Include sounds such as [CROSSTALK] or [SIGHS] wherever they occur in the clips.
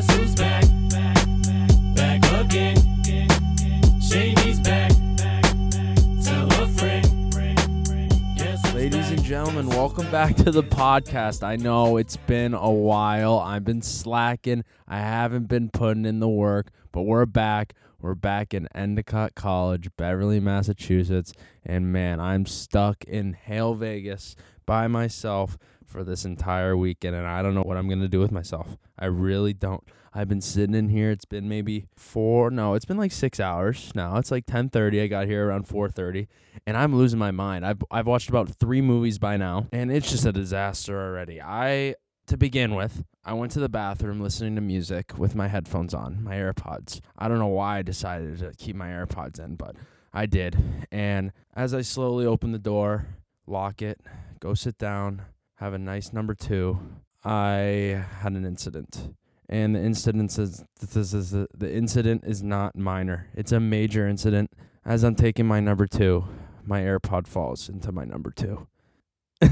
Guess who's back? Back again. Shady's back. Tell a friend. Ladies and gentlemen, welcome back to the podcast. I know it's been a while. I've been slacking. I haven't been putting in the work, but we're back. We're back in Endicott College, Beverly, Massachusetts. And man, I'm stuck in Hale, Vegas by myself for this entire weekend, and I don't know what I'm going to do with myself. I really don't. I've been sitting in here. It's been maybe four. No, it's been like six hours now. It's like 10:30. I got here around 4:30 and I'm losing my mind. I've I've watched about three movies by now, and it's just a disaster already. I to begin with, I went to the bathroom listening to music with my headphones on, my AirPods. I don't know why I decided to keep my AirPods in, but I did. And as I slowly open the door, lock it, go sit down, have a nice number two, I had an incident. And the incident is this is the, incident is not minor. It's a major incident. As I'm taking my number two, my AirPod falls into my number two. [LAUGHS]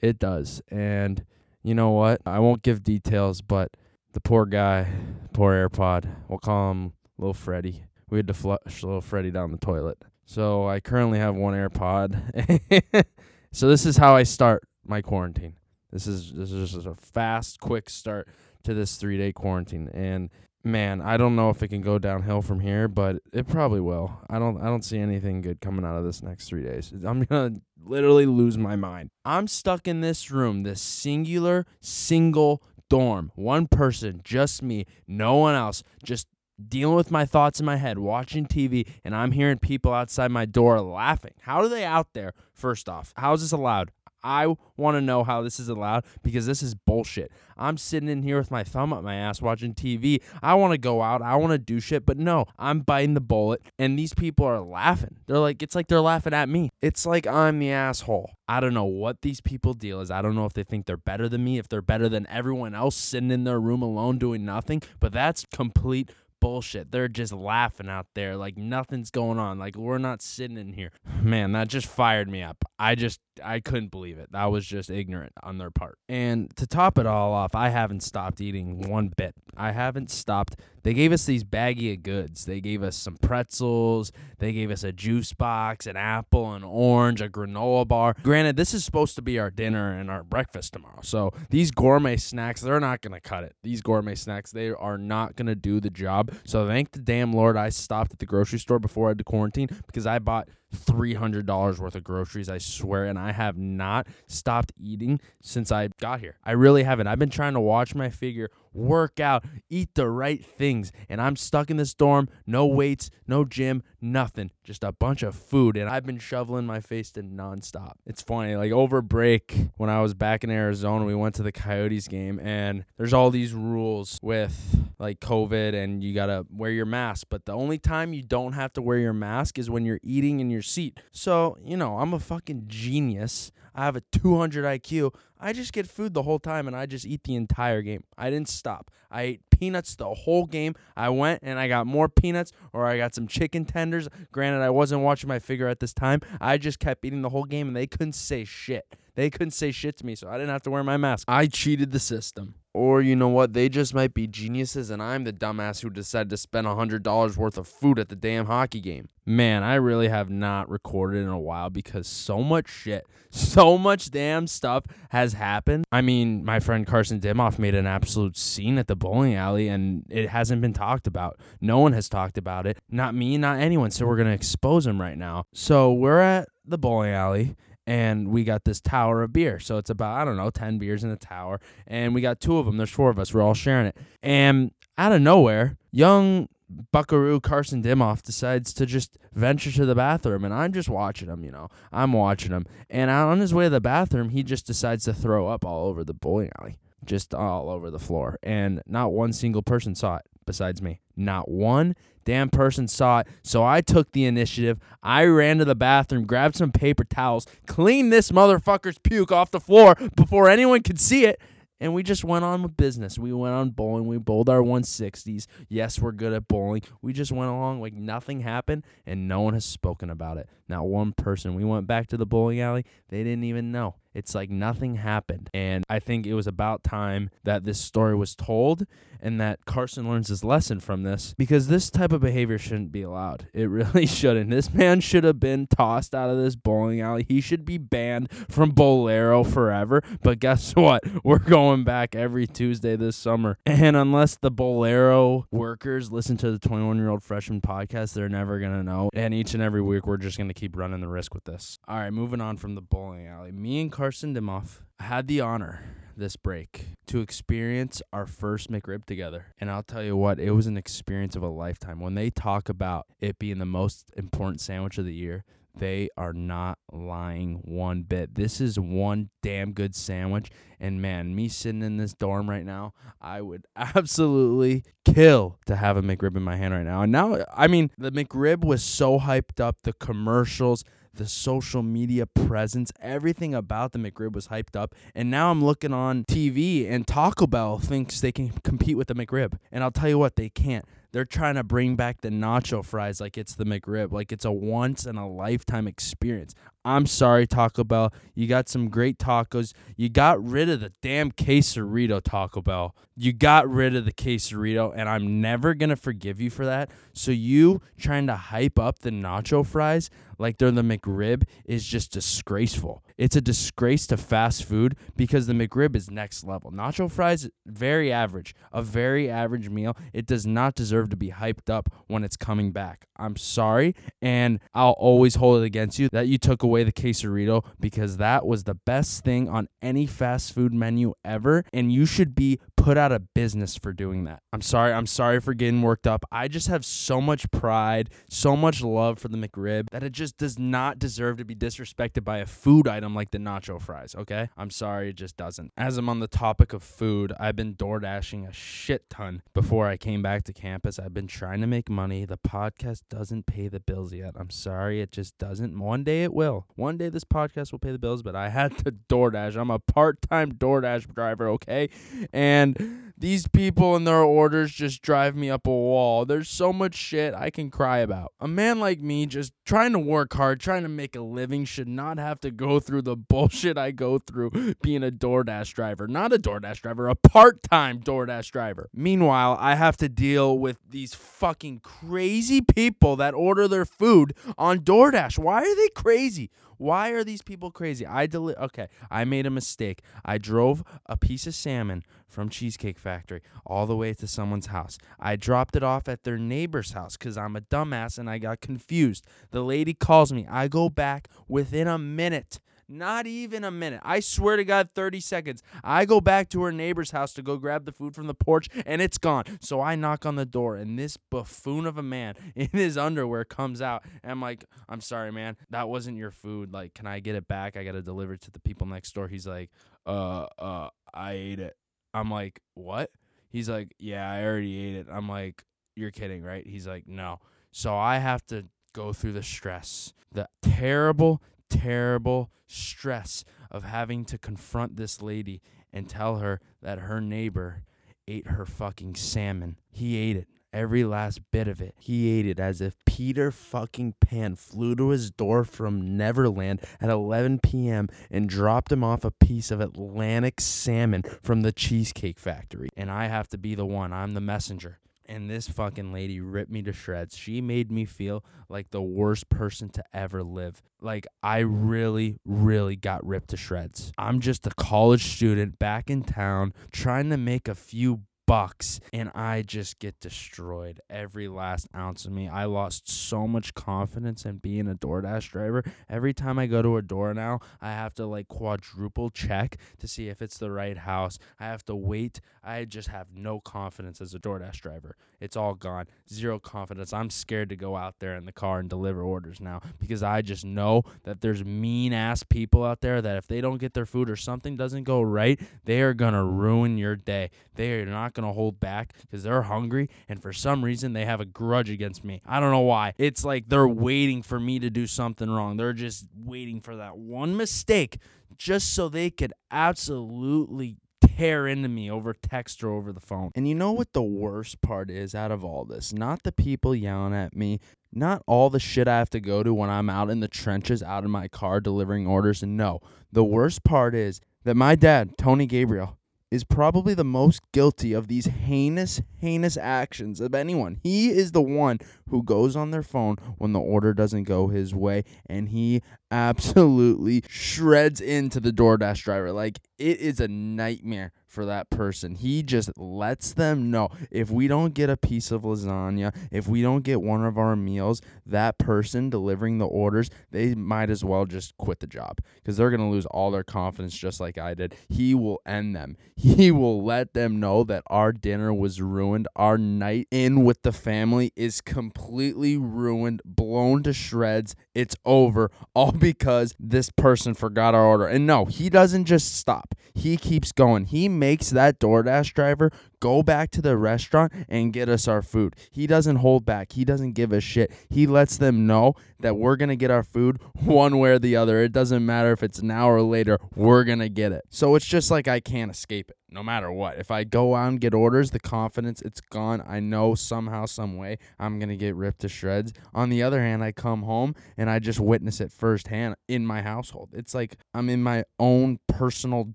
it does. And you know what? I won't give details, but the poor guy, poor AirPod, we'll call him Little Freddy. We had to flush Little Freddy down the toilet. So I currently have one AirPod. [LAUGHS] so this is how I start my quarantine. This is this is just a fast, quick start to this three day quarantine. And man, I don't know if it can go downhill from here, but it probably will. I don't I don't see anything good coming out of this next three days. [LAUGHS] I'm gonna literally lose my mind. I'm stuck in this room, this singular, single dorm. One person, just me, no one else, just dealing with my thoughts in my head, watching TV, and I'm hearing people outside my door laughing. How are they out there? First off, how is this allowed? I want to know how this is allowed because this is bullshit. I'm sitting in here with my thumb up my ass watching TV. I want to go out. I want to do shit, but no, I'm biting the bullet and these people are laughing. They're like, it's like they're laughing at me. It's like I'm the asshole. I don't know what these people deal is. I don't know if they think they're better than me, if they're better than everyone else sitting in their room alone doing nothing, but that's complete bullshit. They're just laughing out there like nothing's going on. Like we're not sitting in here. [SIGHS] Man, that just fired me up. I just I couldn't believe it. That was just ignorant on their part. And to top it all off, I haven't stopped eating one bit. I haven't stopped. They gave us these baggy of goods. They gave us some pretzels. They gave us a juice box, an apple, an orange, a granola bar. Granted, this is supposed to be our dinner and our breakfast tomorrow. So these gourmet snacks, they're not going to cut it. These gourmet snacks, they are not going to do the job. So thank the damn Lord I stopped at the grocery store before I had to quarantine because I bought $300 worth of groceries, I swear, and I have not stopped eating since I got here. I really haven't. I've been trying to watch my figure, work out, eat the right things, and I'm stuck in this dorm, no weights, no gym, nothing, just a bunch of food, and I've been shoveling my face to nonstop. It's funny, like over break when I was back in Arizona, we went to the Coyotes game, and there's all these rules with like COVID, and you gotta wear your mask, but the only time you don't have to wear your mask is when you're eating in your seat. So, you know, I'm a fucking genius. I have a 200 IQ. I just get food the whole time and I just eat the entire game. I didn't stop. I ate peanuts the whole game. I went and I got more peanuts or I got some chicken tenders. Granted, I wasn't watching my figure at this time. I just kept eating the whole game and they couldn't say shit. They couldn't say shit to me, so I didn't have to wear my mask. I cheated the system. Or you know what? They just might be geniuses, and I'm the dumbass who decided to spend $100 worth of food at the damn hockey game. Man, I really have not recorded in a while because so much shit, so much damn stuff has happened. I mean, my friend Carson Dimoff made an absolute scene at the bowling alley, and it hasn't been talked about. No one has talked about it. Not me, not anyone. So we're going to expose him right now. So we're at the bowling alley and we got this tower of beer. So it's about, I don't know, 10 beers in the tower. And we got two of them. There's four of us. We're all sharing it. And out of nowhere, young buckaroo Carson Dimoff decides to just venture to the bathroom. And I'm just watching him, you know. I'm watching him. And on his way to the bathroom, he just decides to throw up all over the bowling alley, just all over the floor. And not one single person saw it besides me. Not one damn person saw it. So I took the initiative. I ran to the bathroom, grabbed some paper towels, cleaned this motherfucker's puke off the floor before anyone could see it. And we just went on with business. We went on bowling. We bowled our 160s. Yes, we're good at bowling. We just went along like nothing happened and no one has spoken about it. Not one person. We went back to the bowling alley. They didn't even know. It's like nothing happened. And I think it was about time that this story was told and that Carson learns his lesson from this because this type of behavior shouldn't be allowed. [LAUGHS] It really shouldn't. This man should have been tossed out of this bowling alley. He should be banned from Bowlero forever. But guess [LAUGHS] what? We're going back every Tuesday this summer. And unless the Bowlero workers listen to the 21 year old freshman podcast, they're never going to know. And each and every week, we're just going to keep running the risk with this. All right, moving on from the bowling alley. Me and Carson Dimoff had the honor this break to experience our first McRib together. And I'll tell you what, it was an experience of a lifetime. When they talk about it being the most important sandwich of the year, they are not lying one bit. This is one damn good sandwich. And man, me sitting in this dorm right now, I would [LAUGHS] absolutely kill to have a McRib in my hand right now. And now, I mean, the McRib was so hyped up, the commercials, the social media presence, everything about the McRib was hyped up. And now I'm looking on TV and Taco Bell thinks they can compete with the McRib. And I'll tell you what, they can't. They're trying to bring back the nacho fries like it's the McRib, like it's a once in a lifetime experience. I'm sorry, Taco Bell. You got some great tacos. You got rid of the damn quesarito, Taco Bell. You got rid of the quesarito, and I'm never going to forgive you for that. So, you trying to hype up the nacho fries like they're the McRib is just disgraceful. It's a disgrace to fast food because the McRib is next level. Nacho fries, very average, a very average meal. It does not deserve to be hyped up when it's coming back. I'm sorry, and I'll always hold it against you that you took away the quesarito because that was the best thing on any fast food menu ever, and you should be put out of business for doing that. I'm sorry. I'm sorry for getting worked up. I just have so much pride, so much love for the McRib that it just does not deserve to be disrespected by a food item like the nacho fries, okay? I'm sorry, it just doesn't. As I'm on the topic of food, I've been door dashing a shit ton before I came back to campus. I've been trying to make money. The podcast doesn't pay the bills yet. I'm sorry, it just doesn't. One day it will. One day this podcast will pay the bills, but I had to DoorDash. I'm a part time DoorDash driver, okay? And these people and their orders just drive me up a wall. There's so much shit I can cry about. A man like me, just trying to work hard, trying to make a living, should not have to go through the [LAUGHS] bullshit I go through being a DoorDash driver. Not a DoorDash driver, a part time DoorDash driver. Meanwhile, I have to deal with these fucking crazy people that order their food on DoorDash. Why are they crazy? Why are these people crazy? I deli- okay, I made a mistake. I drove a piece of salmon from Cheesecake Factory all the way to someone's house. I dropped it off at their neighbor's house cuz I'm a dumbass and I got confused. The lady calls me. I go back within a minute. Not even a minute. I swear to God, 30 seconds. I go back to her neighbor's house to go grab the food from the porch and it's gone. So I knock on the door and this buffoon of a man [LAUGHS] in his underwear comes out and I'm like, I'm sorry, man. That wasn't your food. Like, can I get it back? I got to deliver it to the people next door. He's like, uh, uh, I ate it. I'm like, what? He's like, yeah, I already ate it. I'm like, you're kidding, right? He's like, no. So I have to go through the stress, the terrible, terrible stress of having to confront this lady and tell her that her neighbor ate her fucking salmon. He ate it. Every last bit of it. He ate it as if Peter fucking Pan flew to his door from Neverland at 11 p.m. and dropped him off a piece of Atlantic salmon from the Cheesecake Factory. And I have to be the one. I'm the messenger. And this fucking lady ripped me to shreds. She made me feel like the worst person to ever live. Like, I really, really got ripped to shreds. I'm just a college student back in town trying to make a few bucks and I just get destroyed every last ounce of me. I lost so much confidence in being a DoorDash driver. Every time I go to a door now, I have to like quadruple check to see if it's the right house. I have to wait. I just have no confidence as a DoorDash driver. It's all gone. Zero confidence. I'm scared to go out there in the car and deliver orders now because I just know that there's mean ass people out there that if they don't get their food or something doesn't go right, they are going to ruin your day. They are not going to hold back because they're hungry and for some reason they have a grudge against me. I don't know why. It's like they're waiting for me to do something wrong. They're just waiting for that one mistake just so they could absolutely tear into me over text or over the phone. And you know what the worst part is out of all this? Not the people yelling at me, not all the shit I have to go to when I'm out in the trenches, out in my car delivering orders. And no, the worst part is that my dad, Tony Gabriel, is probably the most guilty of these heinous, heinous actions of anyone. He is the one who goes on their phone when the order doesn't go his way and he absolutely shreds into the DoorDash driver. Like, it is a nightmare for that person. He just lets them know if we don't get a piece of lasagna, if we don't get one of our meals, that person delivering the orders, they might as well just quit the job because they're going to lose all their confidence just like I did. He will end them. [LAUGHS] He will let them know that our dinner was ruined. Our night in with the family is completely ruined, blown to shreds. It's over all because this person forgot our order. And no, he doesn't just stop. He keeps going. He makes that DoorDash driver go back to the restaurant and get us our food. He doesn't hold back. He doesn't give a shit. He lets them know that we're going to get our food [LAUGHS] one way or the other. It doesn't matter if it's an hour later, we're going to get it. So it's just like I can't escape it no matter what. If I go out and get orders, the confidence it's gone. I know somehow some way I'm to get ripped to shreds. On the other hand, I come home and I just witness it firsthand in my household. It's like I'm in my own personal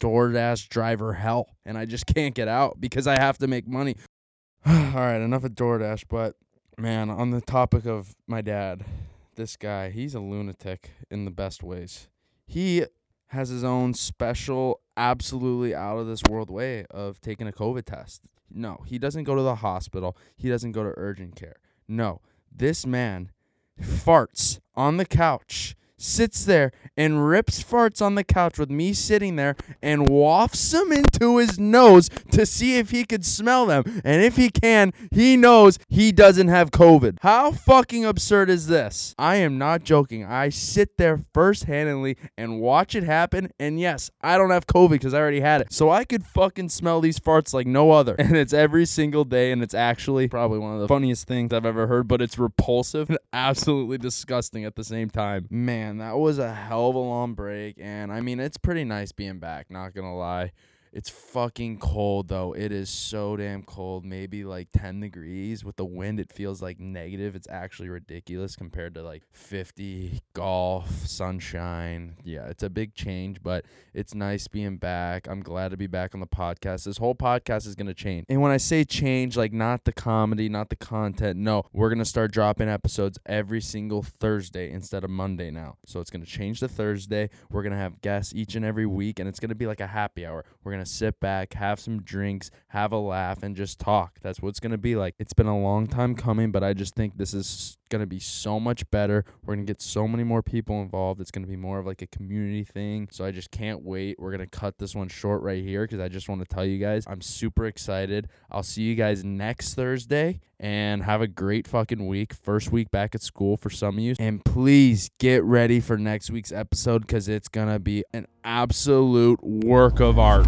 DoorDash driver hell and I just can't get out because I have to make money. [SIGHS] All right, enough of DoorDash, but man, on the topic of my dad, this guy, he's a lunatic in the best ways. He has his own special, absolutely out of this world way of taking a COVID test. No, he doesn't go to the hospital. He doesn't go to urgent care. No, this man farts on the couch, sits there and rips farts on the couch with me sitting there and wafts them into his nose to see if he could smell them. And if he can, he knows he doesn't have COVID. How fucking absurd is this? I am not joking. I sit there first handedly and watch it happen. And yes, I don't have COVID because I already had it. So I could fucking smell these farts like no other. [LAUGHS] And it's every single day. And it's actually probably one of the funniest things I've ever heard, but it's repulsive and [LAUGHS] absolutely disgusting at the same time. Man, that was a hell of a long break. And I mean, it's pretty nice being back, not gonna lie. It's fucking cold though. It is so damn cold. Maybe like 10 degrees. With the wind, it feels like negative. It's actually ridiculous compared to like 50 golf, sunshine. Yeah, it's a big change, but it's nice being back. I'm glad to be back on the podcast. This whole podcast is going to change. And when I say change, like not the comedy, not the content, no, we're going to start dropping episodes every single Thursday instead of Monday now. So it's going to change to Thursday. We're going to have guests each and every week, and it's going to be like a happy hour. We're going to sit back, have some drinks, have a laugh, and just talk. That's what it's going to be like. It's been a long time coming, but I just think this is going to be so much better. We're going to get so many more people involved. It's going to be more of like a community thing. So I just can't wait. We're going to cut this one short right here because I just want to tell you guys I'm super excited. I'll see you guys next Thursday and have a great fucking week. First week back at school for some of you. And please get ready for next week's episode because it's going to be an absolute work of art.